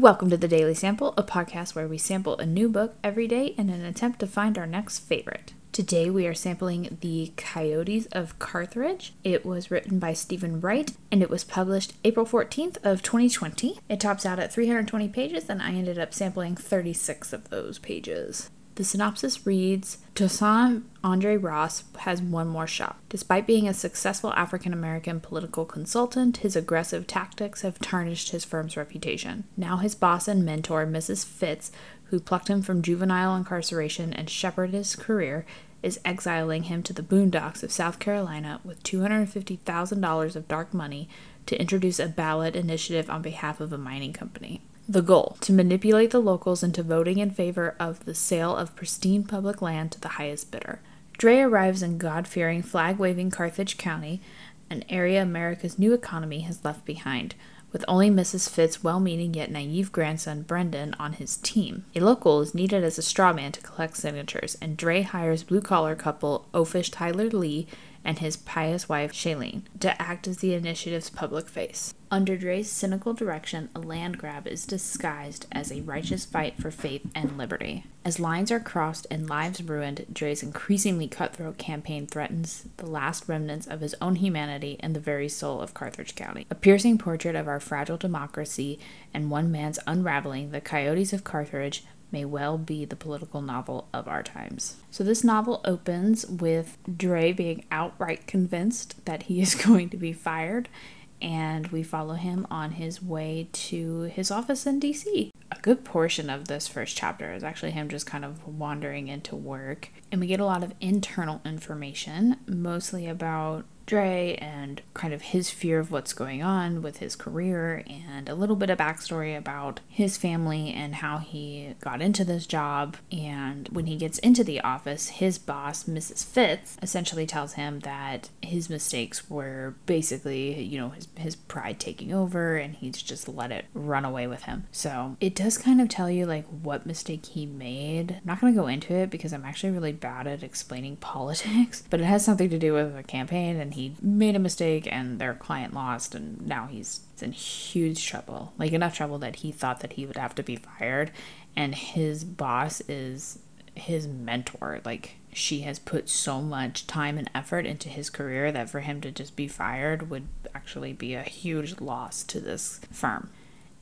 Welcome to the Daily Sample, a podcast where we sample a new book every day in an attempt to find our next favorite. Today we are sampling The Coyotes of Carthage. It was written by Steven Wright and it was published April 14th of 2020. It tops out at 320 pages and I ended up sampling 36 of those pages. The synopsis reads Toussaint Andre Ross has one more shot. Despite being a successful African American political consultant, his aggressive tactics have tarnished his firm's reputation. Now, his boss and mentor, Mrs. Fitz, who plucked him from juvenile incarceration and shepherded his career, is exiling him to the boondocks of South Carolina with $250,000 of dark money to introduce a ballot initiative on behalf of a mining company. The goal to manipulate the locals into voting in favor of the sale of pristine public land to the highest bidder. Dre arrives in God fearing, flag waving Carthage County, an area America's new economy has left behind, with only Mrs. Fitz's well meaning yet naive grandson Brendan on his team. A local is needed as a straw man to collect signatures, and Dre hires blue collar couple Oafish Tyler Lee and his pious wife, Shailene, to act as the initiative's public face. Under Dre's cynical direction, a land grab is disguised as a righteous fight for faith and liberty. As lines are crossed and lives ruined, Dre's increasingly cutthroat campaign threatens the last remnants of his own humanity and the very soul of Carthage County. A piercing portrait of our fragile democracy and one man's unraveling, the Coyotes of Carthage may well be the political novel of our times. So, this novel opens with Dre being outright convinced that he is going to be fired, and we follow him on his way to his office in DC. A good portion of this first chapter is actually him just kind of wandering into work, and we get a lot of internal information, mostly about Dre and kind of his fear of what's going on with his career and a little bit of backstory about his family and how he got into this job. And when he gets into the office, his boss, Mrs. Fitz, essentially tells him that his mistakes were basically, you know, his, his pride taking over and he's just let it run away with him. So it does kind of tell you like what mistake he made. I'm not going to go into it because I'm actually really bad at explaining politics, but it has something to do with a campaign and he made a mistake and their client lost and now he's in huge trouble. Like enough trouble that he thought that he would have to be fired. And his boss is his mentor. Like she has put so much time and effort into his career that for him to just be fired would actually be a huge loss to this firm.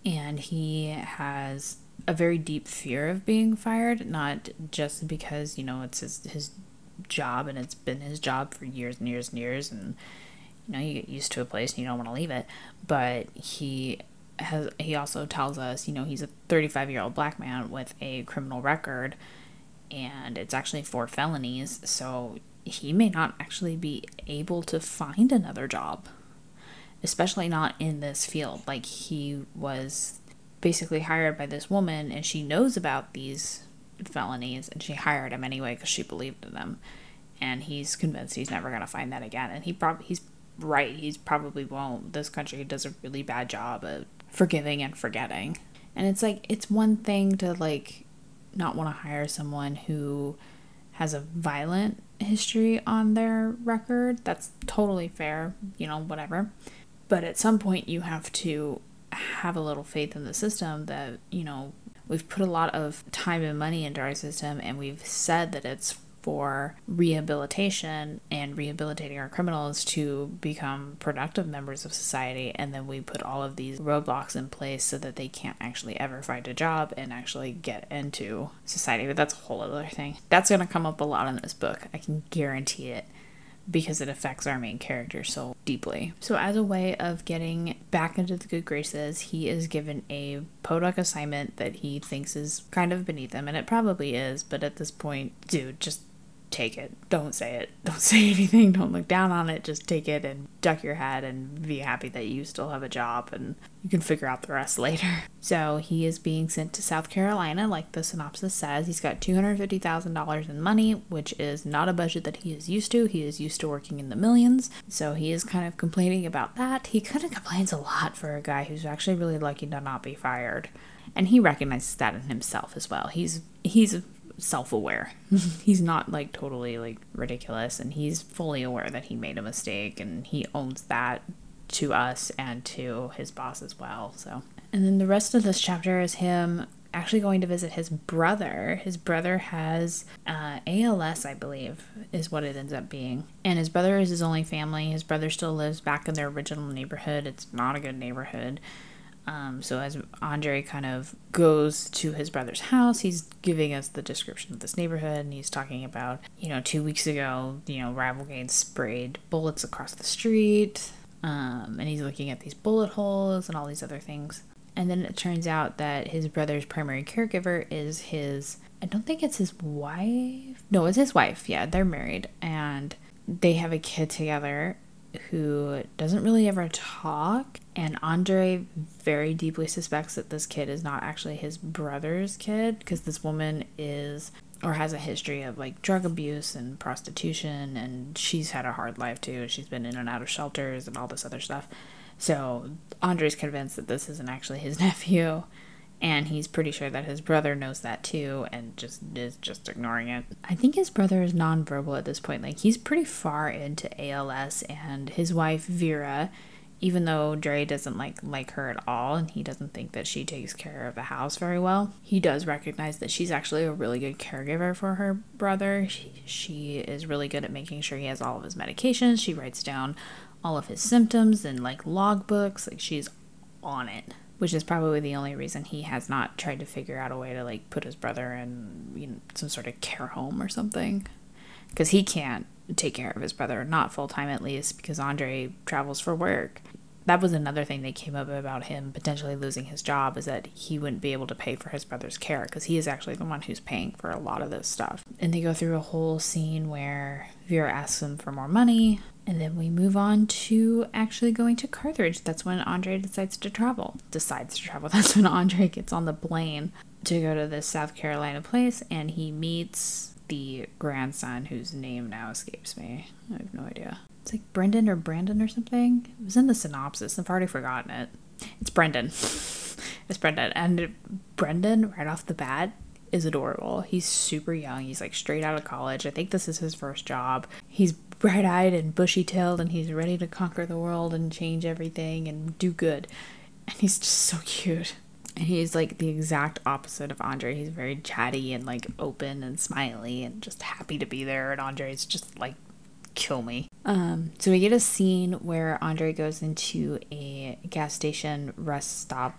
And he has a very deep fear of being fired not just because you know it's his, his job and it's been his job for years and years and years and you know you get used to a place and you don't want to leave it. But he has he also tells us you know he's a 35 year old black man with a criminal record and it's actually four felonies so he may not actually be able to find another job especially not in this field. Like he was basically hired by this woman and she knows about these felonies and she hired him anyway because she believed in them. And he's convinced he's never to find that again. And he probably he's right he's probably won't. This country does a really bad job of forgiving and forgetting. And it's like it's one thing to like not want to hire someone who has a violent history on their record. That's totally fair you know whatever. But at some point you have to have a little faith in the system that you know We've put a lot of time and money into our system, and we've said that it's for rehabilitation and rehabilitating our criminals to become productive members of society. And then we put all of these roadblocks in place so that they can't actually ever find a job and actually get into society. But that's a whole other thing. That's going to come up a lot in this book i can guarantee it because it affects our main character so deeply. So, as a way of getting back into the good graces, he is given a podunk assignment that he thinks is kind of beneath him, and it probably is, but at this point, dude, just take it. Don't say it. Don't say anything. Don't look down on it. Just take it and duck your head and be happy that you still have a job and you can figure out the rest later. So he is being sent to South Carolina, like the synopsis says. He's got $250,000 in money, which is not a budget that he is used to. He is used to working in the millions. So he is kind of complaining about that. He kind of complains a lot for a guy who's actually really lucky to not be fired. And he recognizes that in himself as well. He's he's self-aware. he's not like totally like ridiculous and he's fully aware that he made a mistake and he owns that to us and to his boss as well. So And then the rest of this chapter is him actually going to visit his brother. His brother has uh, ALS, I believe, is what it ends up being. And his brother is his only family. His brother still lives back in their original neighborhood. It's not a good neighborhood. Um, so as Andre kind of goes to his brother's house, he's giving us the description of this neighborhood, and he's talking about, you know, two weeks ago, you know, rival gangs sprayed bullets across the street, um, and he's looking at these bullet holes and all these other things. And then it turns out that his brother's primary caregiver is his, I don't think it's his wife. No, it's his wife. Yeah, they're married, and they have a kid together who doesn't really ever talk. And Andre very deeply suspects that this kid is not actually his brother's kid because this woman is or has a history of like drug abuse and prostitution and she's had a hard life too. She's been in and out of shelters and all this other stuff. So Andre's convinced that this isn't actually his nephew and he's pretty sure that his brother knows that too and just is just ignoring it. I think his brother is nonverbal at this point. Like he's pretty far into ALS and his wife Vera, even though Dre doesn't like like her at all and he doesn't think that she takes care of the house very well, he does recognize that she's actually a really good caregiver for her brother. She, she is really good at making sure he has all of his medications. She writes down all of his symptoms and like logbooks. Like she's on it which is probably the only reason he has not tried to figure out a way to like put his brother in you know, some sort of care home or something. Because he can't take care of his brother not full time at least because andre travels for work. That was another thing that came up about him potentially losing his job is that he wouldn't be able to pay for his brother's care because he is actually the one who's paying for a lot of this stuff. And they go through a whole scene where vera asks him for more money and then we move on to actually going to Carthage. That's when Andre decides to travel. Decides to travel. That's when Andre gets on the plane to go to this South Carolina place and he meets the grandson whose name now escapes me. I have no idea. It's like Brendan or Brandon or something. It was in the synopsis. I've already forgotten it. It's Brendan. it's Brendan. And Brendan, right off the bat, is adorable. He's super young. He's like straight out of college. I think this is his first job. He's bright eyed and bushy tailed, and he's ready to conquer the world and change everything and do good. And he's just so cute. And he's like the exact opposite of Andre. He's very chatty and like open and smiley and just happy to be there. And Andre's just like, kill me. Um, so we get a scene where Andre goes into a gas station rest stop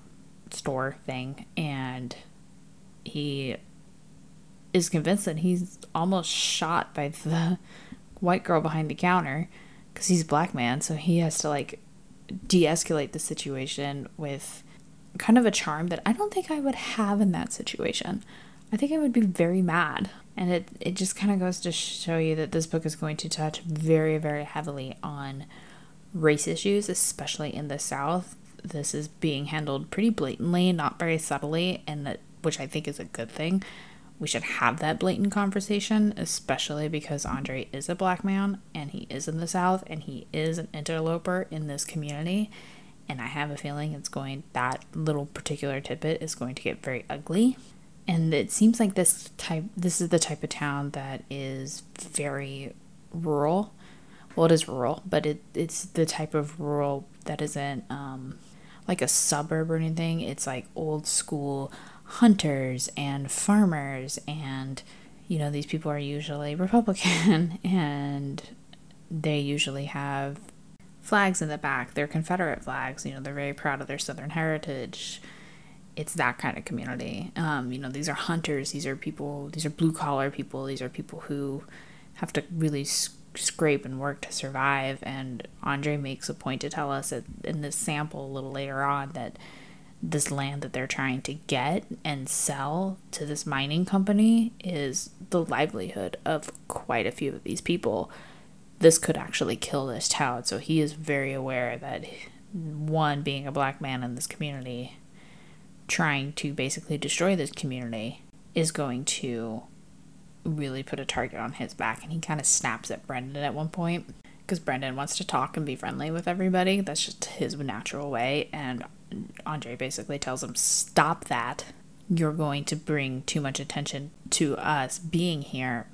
store thing and he is convinced that he's almost shot by the white girl behind the counter because he's a black man, so he has to like de-escalate the situation with kind of a charm that I don't think I would have in that situation. I think I would be very mad. And it, it just kind of goes to show you that this book is going to touch very, very heavily on race issues, especially in the South. This is being handled pretty blatantly, not very subtly, and that which I think is a good thing we should have that blatant conversation, especially because Andre is a black man and he is in the South and he is an interloper in this community. And I have a feeling it's going, that little particular tidbit is going to get very ugly. And it seems like this type, this is the type of town that is very rural. Well, it is rural, but it, it's the type of rural that isn't um, like a suburb or anything. It's like old school hunters and farmers and you know these people are usually republican and they usually have flags in the back. They're confederate flags you know they're very proud of their southern heritage. It's that kind of community. Um, you know these are hunters. These are people these are blue collar people. These are people who have to really scrape and work to survive. And andre makes a point to tell us in this sample a little later on that this land that they're trying to get and sell to this mining company is the livelihood of quite a few of these people. This could actually kill this town. So he is very aware that one, being a black man in this community, trying to basically destroy this community is going to really put a target on his back. And he kind of snaps at Brendan at one point because Brendan wants to talk and be friendly with everybody. That's just his natural way. And Andre basically tells him, Stop that. You're going to bring too much attention to us being here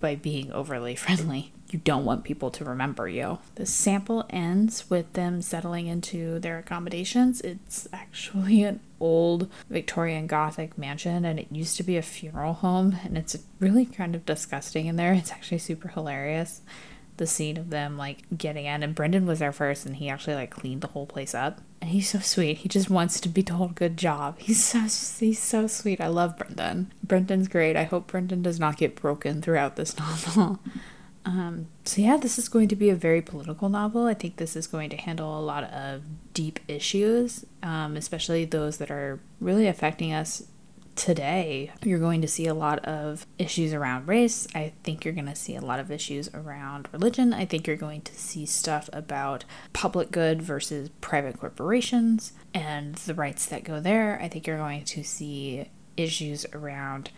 by being overly friendly. you don't want people to remember you. The sample ends with them settling into their accommodations. It's actually an old Victorian Gothic mansion and it used to be a funeral home and it's really kind of disgusting in there. It's actually super hilarious. The scene of them like getting in and Brendan was there first and he actually like cleaned the whole place up. And he's so sweet. He just wants to be told good job. He's so he's so sweet. I love Brendan. Brendan's great. I hope Brendan does not get broken throughout this novel. Um, so, yeah, this is going to be a very political novel. I think this is going to handle a lot of deep issues, um, especially those that are really affecting us today. You're going to see a lot of issues around race. I think you're going to see a lot of issues around religion. I think you're going to see stuff about public good versus private corporations and the rights that go there. I think you're going to see issues around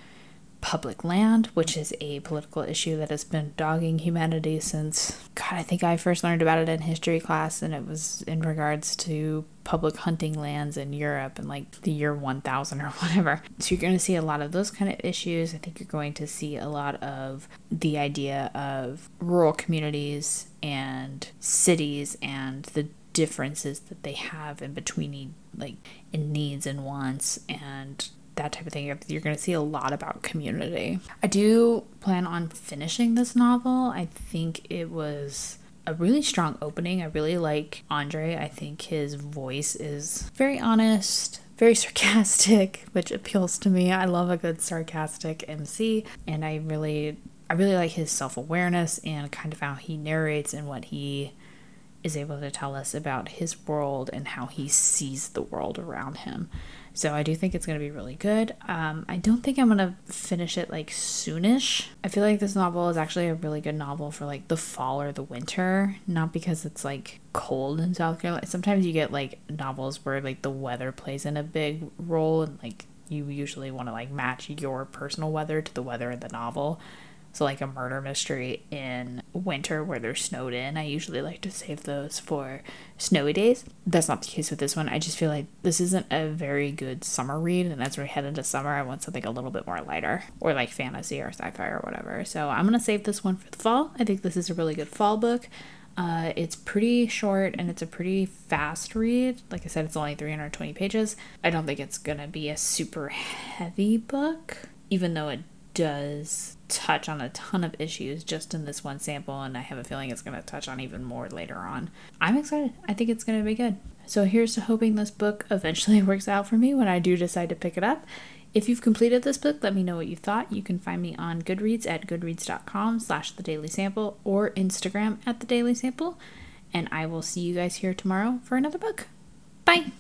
public land, which is a political issue that has been dogging humanity since, God, I think I first learned about it in history class, and it was in regards to public hunting lands in Europe in like the year 1000 or whatever. So you're going to see a lot of those kind of issues. I think you're going to see a lot of the idea of rural communities and cities and the differences that they have in between like in needs and wants and that type of thing. You're going to see a lot about community. I do plan on finishing this novel. I think it was a really strong opening. I really like Andre. I think his voice is very honest, very sarcastic, which appeals to me. I love a good sarcastic MC, and I really I really like his self-awareness and kind of how he narrates and what he is able to tell us about his world and how he sees the world around him. So I do think it's going to be really good. Um, I don't think I'm going to finish it like soonish. I feel like this novel is actually a really good novel for like the fall or the winter, not because it's like cold in South Carolina. Sometimes you get like novels where like the weather plays in a big role and like you usually want to like match your personal weather to the weather in the novel. So, like a murder mystery in winter where they're snowed in, I usually like to save those for snowy days. That's not the case with this one. I just feel like this isn't a very good summer read, and as we head into summer, I want something a little bit more lighter or like fantasy or sci fi or whatever. So, I'm gonna save this one for the fall. I think this is a really good fall book. Uh, it's pretty short and it's a pretty fast read. Like I said, it's only 320 pages. I don't think it's gonna be a super heavy book, even though it does touch on a ton of issues just in this one sample, and I have a feeling it's going to touch on even more later on. I'm excited. I think it's going to be good. So here's to hoping this book eventually works out for me when I do decide to pick it up. If you've completed this book, let me know what you thought. You can find me on Goodreads at goodreads.com slash the daily sample or Instagram at the daily sample. And I will see you guys here tomorrow for another book. Bye!